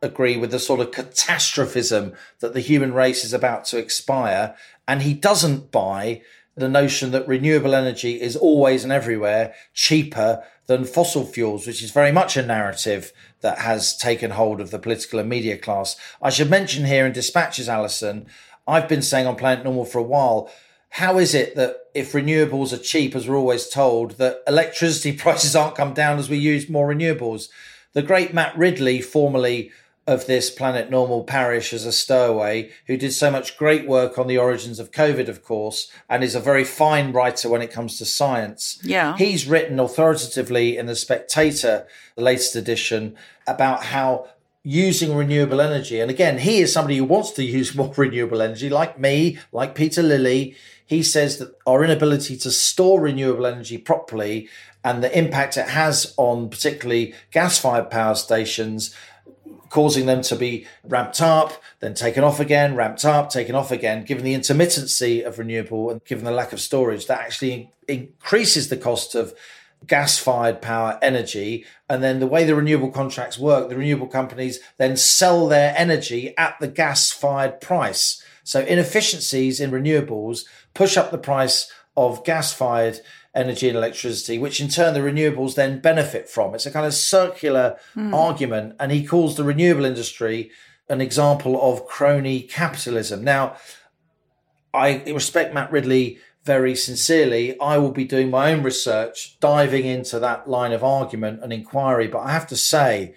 agree with the sort of catastrophism that the human race is about to expire. And he doesn't buy the notion that renewable energy is always and everywhere cheaper than fossil fuels, which is very much a narrative that has taken hold of the political and media class. I should mention here in dispatches, Allison, I've been saying on Planet Normal for a while, how is it that if renewables are cheap, as we're always told, that electricity (laughs) prices aren't come down as we use more renewables? The great Matt Ridley, formerly of this Planet Normal parish as a stowaway, who did so much great work on the origins of COVID, of course, and is a very fine writer when it comes to science. Yeah. He's written authoritatively in The Spectator, the latest edition, about how using renewable energy, and again, he is somebody who wants to use (laughs) more renewable energy, like me, like Peter Lilley. He says that our inability to store renewable energy properly and the impact it has on particularly gas fired power stations causing them to be ramped up, then taken off again, ramped up, taken off again, given the intermittency of renewable and given the lack of storage, that actually increases the cost of gas fired power energy. And then the way the renewable contracts work, the renewable companies then sell their energy at the gas fired price. So inefficiencies in renewables push up the price of gas fired energy and electricity, which in turn the renewables then benefit from. It's a kind of circular mm. argument. And he calls the renewable industry an example of crony capitalism. Now, I respect Matt Ridley very sincerely. I will be doing my own research, diving into that line of argument and inquiry. But I have to say,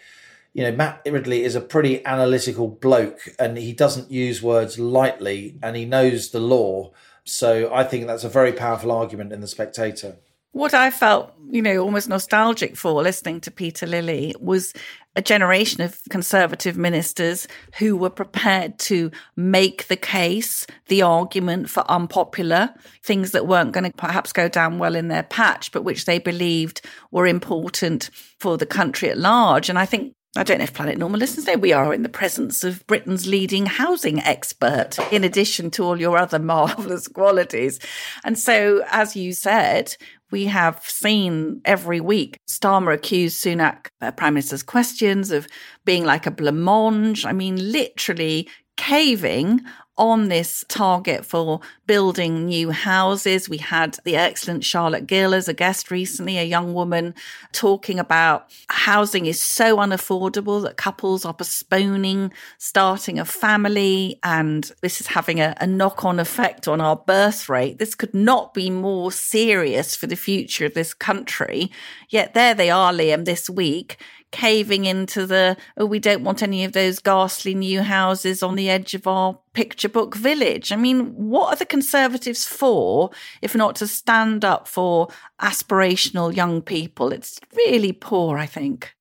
you know, Matt Ridley is a pretty analytical bloke and he doesn't use words lightly and he knows the law. So I think that's a very powerful argument in The Spectator. What I felt, you know, almost nostalgic for listening to Peter Lilley was a generation of conservative ministers who were prepared to make the case, the argument for unpopular things that weren't going to perhaps go down well in their patch, but which they believed were important for the country at large. And I think I don't know if Planet Normal listeners know we are in the presence of Britain's leading housing expert, in addition to all your other marvellous qualities. And so, as you said, we have seen every week Starmer accuse Sunak, uh, Prime Minister's questions, of being like a blancmange. I mean, literally caving on this target for building new houses. We had the excellent Charlotte Gill as a guest recently, a young woman talking about housing is so unaffordable that couples are postponing starting a family. And this is having a, a knock on effect on our birth rate. This could not be more serious for the future of this country. Yet there they are, Liam, this week caving into the, oh, we don't want any of those ghastly new houses on the edge of our picture book village. I mean, what are the Conservatives for if not to stand up for aspirational young people? It's really poor, I think.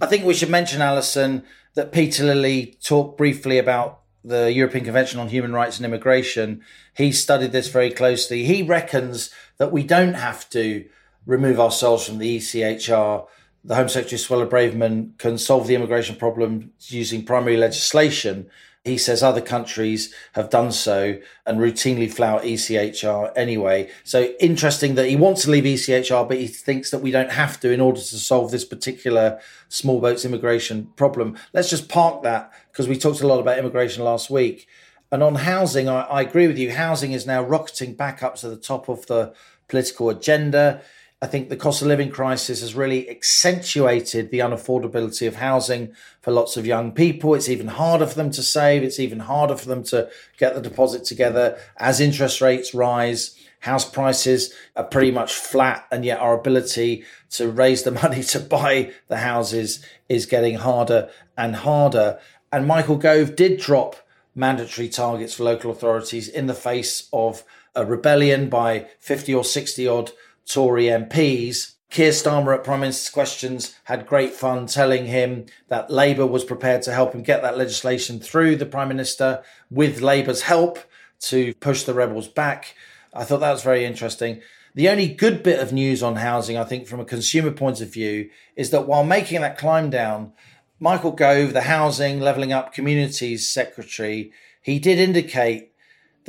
I think we should mention, Allison, that Peter Lilley talked briefly about the European Convention on Human Rights and Immigration. He studied this very closely. He reckons that we don't have to remove ourselves from the ECHR the Home Secretary Suella Braverman can solve the immigration problem using primary legislation. He says other countries have done so and routinely flout ECHR anyway. So interesting that he wants to leave ECHR, but he thinks that we don't have to in order to solve this particular small boats immigration problem. Let's just park that because we talked a lot about immigration last week. And on housing, I, I agree with you. Housing is now rocketing back up to the top of the political agenda. I think the cost of living crisis has really accentuated the unaffordability of housing for lots of young people. It's even harder for them to save. It's even harder for them to get the deposit together as interest rates rise. House prices are pretty much flat, and yet our ability to raise the (laughs) money to buy the houses is getting harder and harder. And Michael Gove did drop mandatory targets for local authorities in the face of a rebellion by 50 or 60 odd Tory MPs. Keir Starmer at Prime Minister's Questions had great fun telling him that Labour was prepared to help him get that legislation through the Prime Minister with Labour's help to push the rebels back. I thought that was very interesting. The only good bit of news on housing, I think, from a consumer point of view, is that while making that climb down, Michael Gove, the Housing Levelling Up Communities Secretary, he did indicate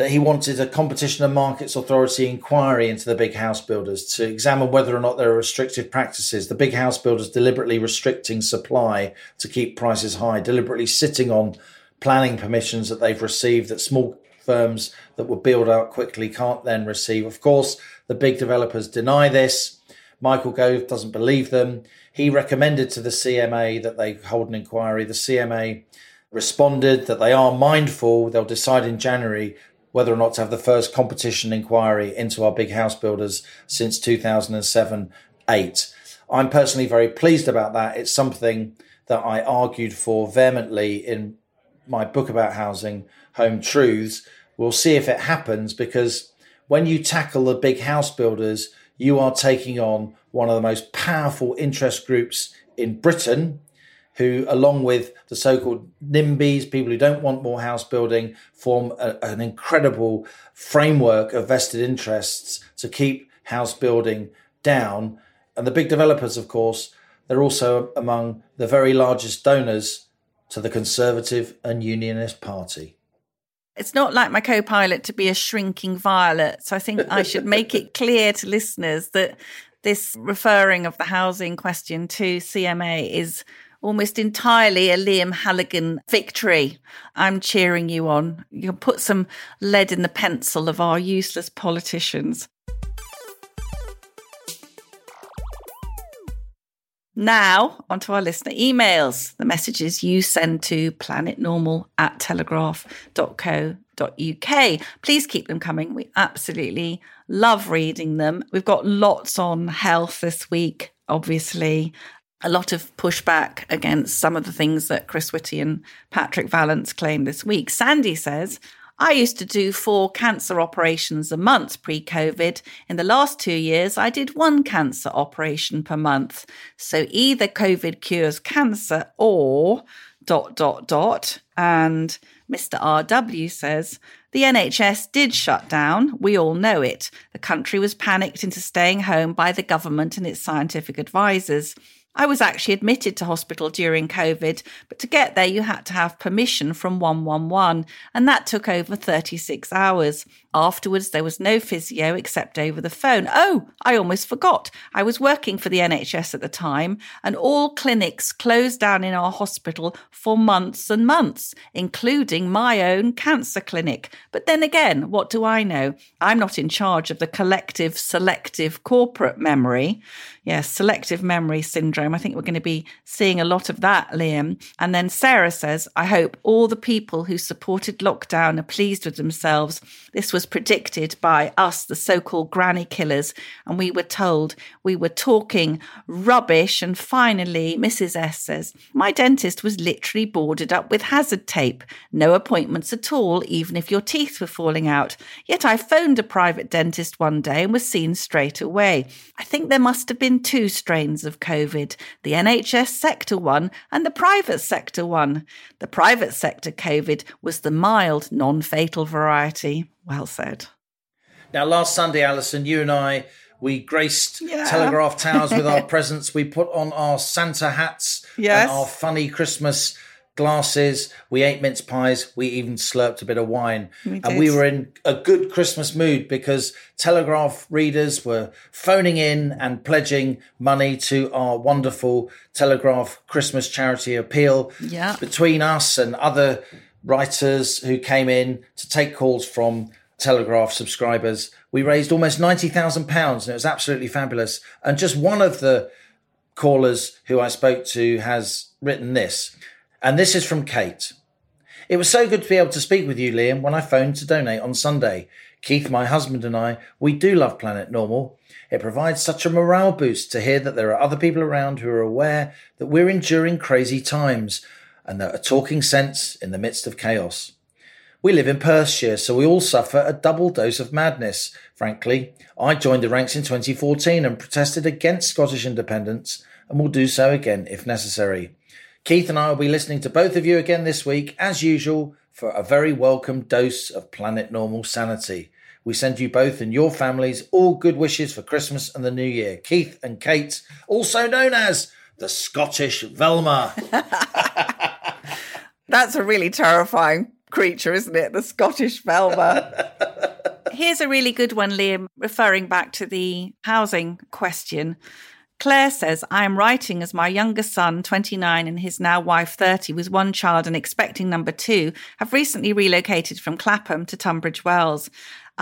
that he wanted a Competition and Markets Authority inquiry into the big house builders to examine whether or not there are restrictive practices. The big house builders deliberately restricting supply to keep prices high, deliberately sitting on planning permissions that they've received that small firms that would build out quickly can't then receive. Of course, the big developers deny this. Michael Gove doesn't believe them. He recommended to the CMA that they hold an inquiry. The CMA responded that they are mindful. They'll decide in January whether or not to have the first competition inquiry into our big house builders since 2007 8. I'm personally very pleased about that. It's something that I argued for vehemently in my book about housing, Home Truths. We'll see if it happens because when you tackle the big house builders, you are taking on one of the most powerful interest groups in Britain who, along with the so called NIMBYs, people who don't want more house building, form a, an incredible framework of vested interests to keep house building down. And the big developers, of course, they're also among the very largest donors to the Conservative and Unionist Party. It's not like my co pilot to be a shrinking violet. So I think I should make it clear to listeners that this referring of the housing question to CMA is almost entirely a Liam Halligan victory. I'm cheering you on. You can put some lead in the pencil of our useless politicians. Now, onto our listener emails. The messages you send to planetnormal at telegraph.co.uk. Please keep them coming. We absolutely love reading them. We've got lots on health this week, obviously a lot of pushback against some of the things that Chris Whitty and Patrick Vallance claimed this week. Sandy says, I used to do four cancer operations a month pre COVID. In the last two years, I did one cancer operation per month. So either COVID cures cancer or dot, dot, dot. And Mr. RW says, the NHS did shut down. We all know it. The country was panicked into staying home by the government and its scientific advisors. I was actually admitted to hospital during COVID, but to get there, you had to have permission from 111, and that took over 36 hours. Afterwards, there was no physio except over the phone. Oh, I almost forgot. I was working for the NHS at the time, and all clinics closed down in our hospital for months and months, including my own cancer clinic. But then again, what do I know? I'm not in charge of the collective, selective corporate memory. Yes, selective memory syndrome. I think we're going to be seeing a lot of that, Liam. And then Sarah says, I hope all the people who supported lockdown are pleased with themselves. This was was predicted by us, the so called granny killers, and we were told we were talking rubbish. And finally, Mrs. S says, My dentist was literally boarded up with hazard tape. No appointments at all, even if your teeth were falling out. Yet I phoned a private dentist one day and was seen straight away. I think there must have been two strains of COVID the NHS sector one and the private sector one. The private sector COVID was the mild, non fatal variety. Well said. Now, last Sunday, Allison, you and I, we graced Yeah. Telegraph Towers with our (laughs) presents. We put on our Santa hats Yes. and our funny Christmas glasses. We ate mince pies. We even slurped a bit of wine. We and we were in a good Christmas mood because Telegraph readers were phoning in and pledging money to our wonderful Telegraph Christmas charity appeal. Yeah. Between us and other writers who came in to take calls from Telegraph subscribers, we raised almost £90,000 and it was absolutely fabulous. And just one of the callers who I spoke to has written this. And this is from Kate. It was so good to be able to speak with you, Liam, when I phoned to donate on Sunday. Keith, my husband, and I, we do love Planet Normal. It provides such a morale boost to hear that there are other people around who are aware that we're enduring crazy times and that are talking sense in the midst of chaos. We live in Perthshire, so we all suffer a double dose of madness, frankly. I joined the ranks in 2014 and protested against Scottish independence and will do so again if necessary. Keith and I will be listening to both of you again this week, as usual, for a very welcome dose of Planet Normal sanity. We send you both and your families all good wishes for Christmas and the New Year. Keith and Kate, also known as the Scottish Velma. (laughs) (laughs) That's a really terrifying creature, isn't it? The Scottish Velma. (laughs) Here's a really good one, Liam, referring back to the housing question. Claire says, I am writing as my younger son, 29, and his now wife, 30, with one child and expecting number two, have recently relocated from Clapham to Tunbridge Wells.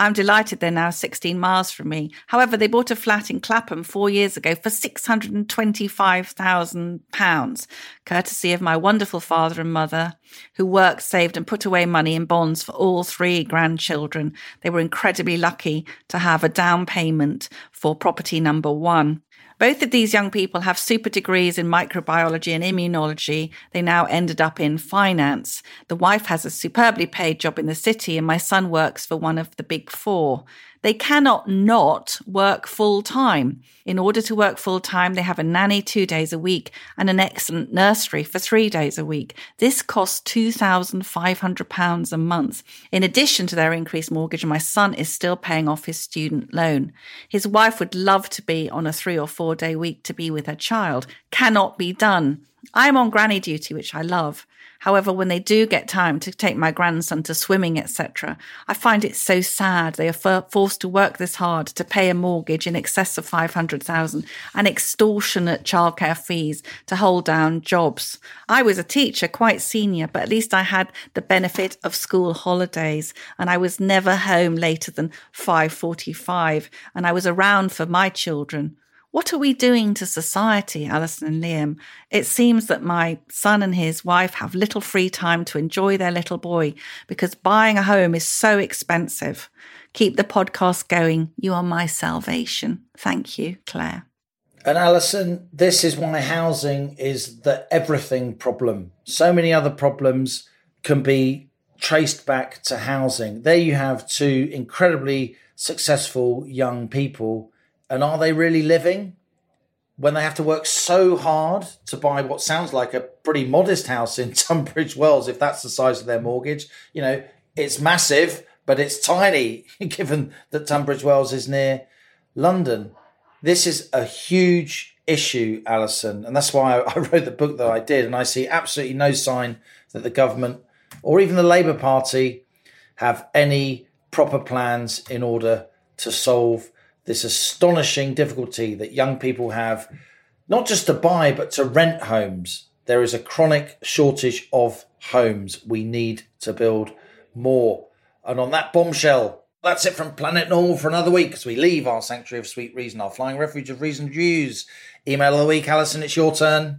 I'm delighted they're now 16 miles from me. However, they bought a flat in Clapham four years ago for £625,000, courtesy of my wonderful father and mother, who worked, saved, and put away money in bonds for all three grandchildren. They were incredibly lucky to have a down payment for property number one. Both of these young people have super degrees in microbiology and immunology. They now ended up in finance. The wife has a superbly paid job in the city, and my son works for one of the big four. They cannot not work full time. In order to work full time, they have a nanny two days a week and an excellent nursery for three days a week. This costs £2,500 a month. In addition to their increased mortgage, my son is still paying off his student loan. His wife would love to be on a three or four day week to be with her child. Cannot be done. I'm on granny duty, which I love. However, when they do get time to take my grandson to swimming, etc., I find it so sad they are for- forced to work this hard to pay a mortgage in excess of 500,000 and extortionate childcare fees to hold down jobs. I was a teacher, quite senior, but at least I had the benefit of school holidays and I was never home later than 5:45 and I was around for my children. What are we doing to society, Allison and Liam? It seems that my son and his wife have little free time to enjoy their little boy because buying a home is so expensive. Keep the podcast going. You are my salvation. Thank you, Claire. And Allison, this is why housing is the everything problem. So many other problems can be traced back to housing. There you have two incredibly successful young people. And are they really living? when they have to work so hard to buy what sounds like a pretty modest house in (laughs) Tunbridge Wells, if that's the size of their mortgage, you know, it's massive, but it's tiny (laughs) given that Tunbridge Wells is near London. This is a huge issue, Allison, and that's why (laughs) I wrote the book that I did. And I see absolutely no sign that the government or even the Labour Party have any proper plans in order to solve this astonishing difficulty that young people have, not just to buy, but to rent homes. There is a chronic shortage of homes. We need to build more. And on that bombshell, that's it from Planet Normal for another week as we leave our sanctuary of sweet reason, our flying refuge of reasoned views. Email of the week, Allison, it's your turn.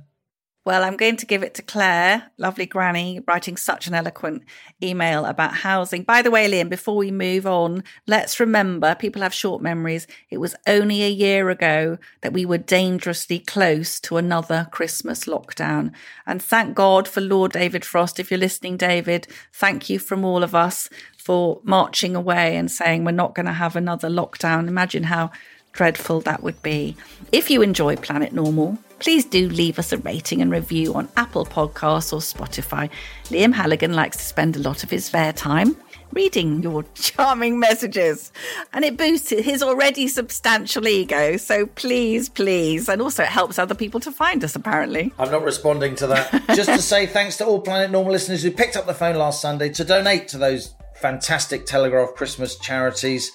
Well, I'm going to give it to Claire, lovely granny, writing such an eloquent email about housing. By the way, Liam, before we move on, let's remember people have short memories. It was only a year ago that we were dangerously close to another Christmas lockdown. And thank God for Lord David Frost. If you're listening, David, thank you from all of us for marching away and saying we're not going to have another lockdown. Imagine how dreadful that would be. If you enjoy Planet Normal, please do leave us a rating and review on Apple Podcasts or Spotify. Liam Halligan likes to spend a lot of his spare time reading your (laughs) charming messages and it boosts his already substantial ego. So please, please. And also, it helps other people to find us, apparently. I'm not responding to that. (laughs) Just to say thanks to all Planet Normal listeners who picked up the phone last Sunday to donate to those fantastic Telegraph Christmas charities.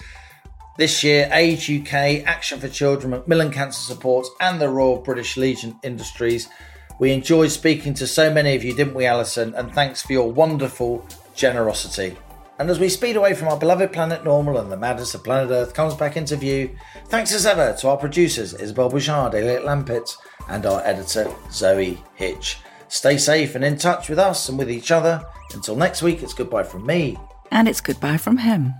This year, Age UK, Action for Children, Macmillan Cancer Support, and the Royal British Legion Industries. We enjoyed speaking to so many of you, didn't we, Allison? And thanks for your wonderful generosity. And as we speed away from our beloved planet Normal and the madness of planet Earth comes back into view, thanks as ever to our producers Isabel Bouchard, Elliot Lampett, and our editor Zoe Hitch. Stay safe and in touch with us and with each other. Until next week, it's goodbye from me. And it's goodbye from him.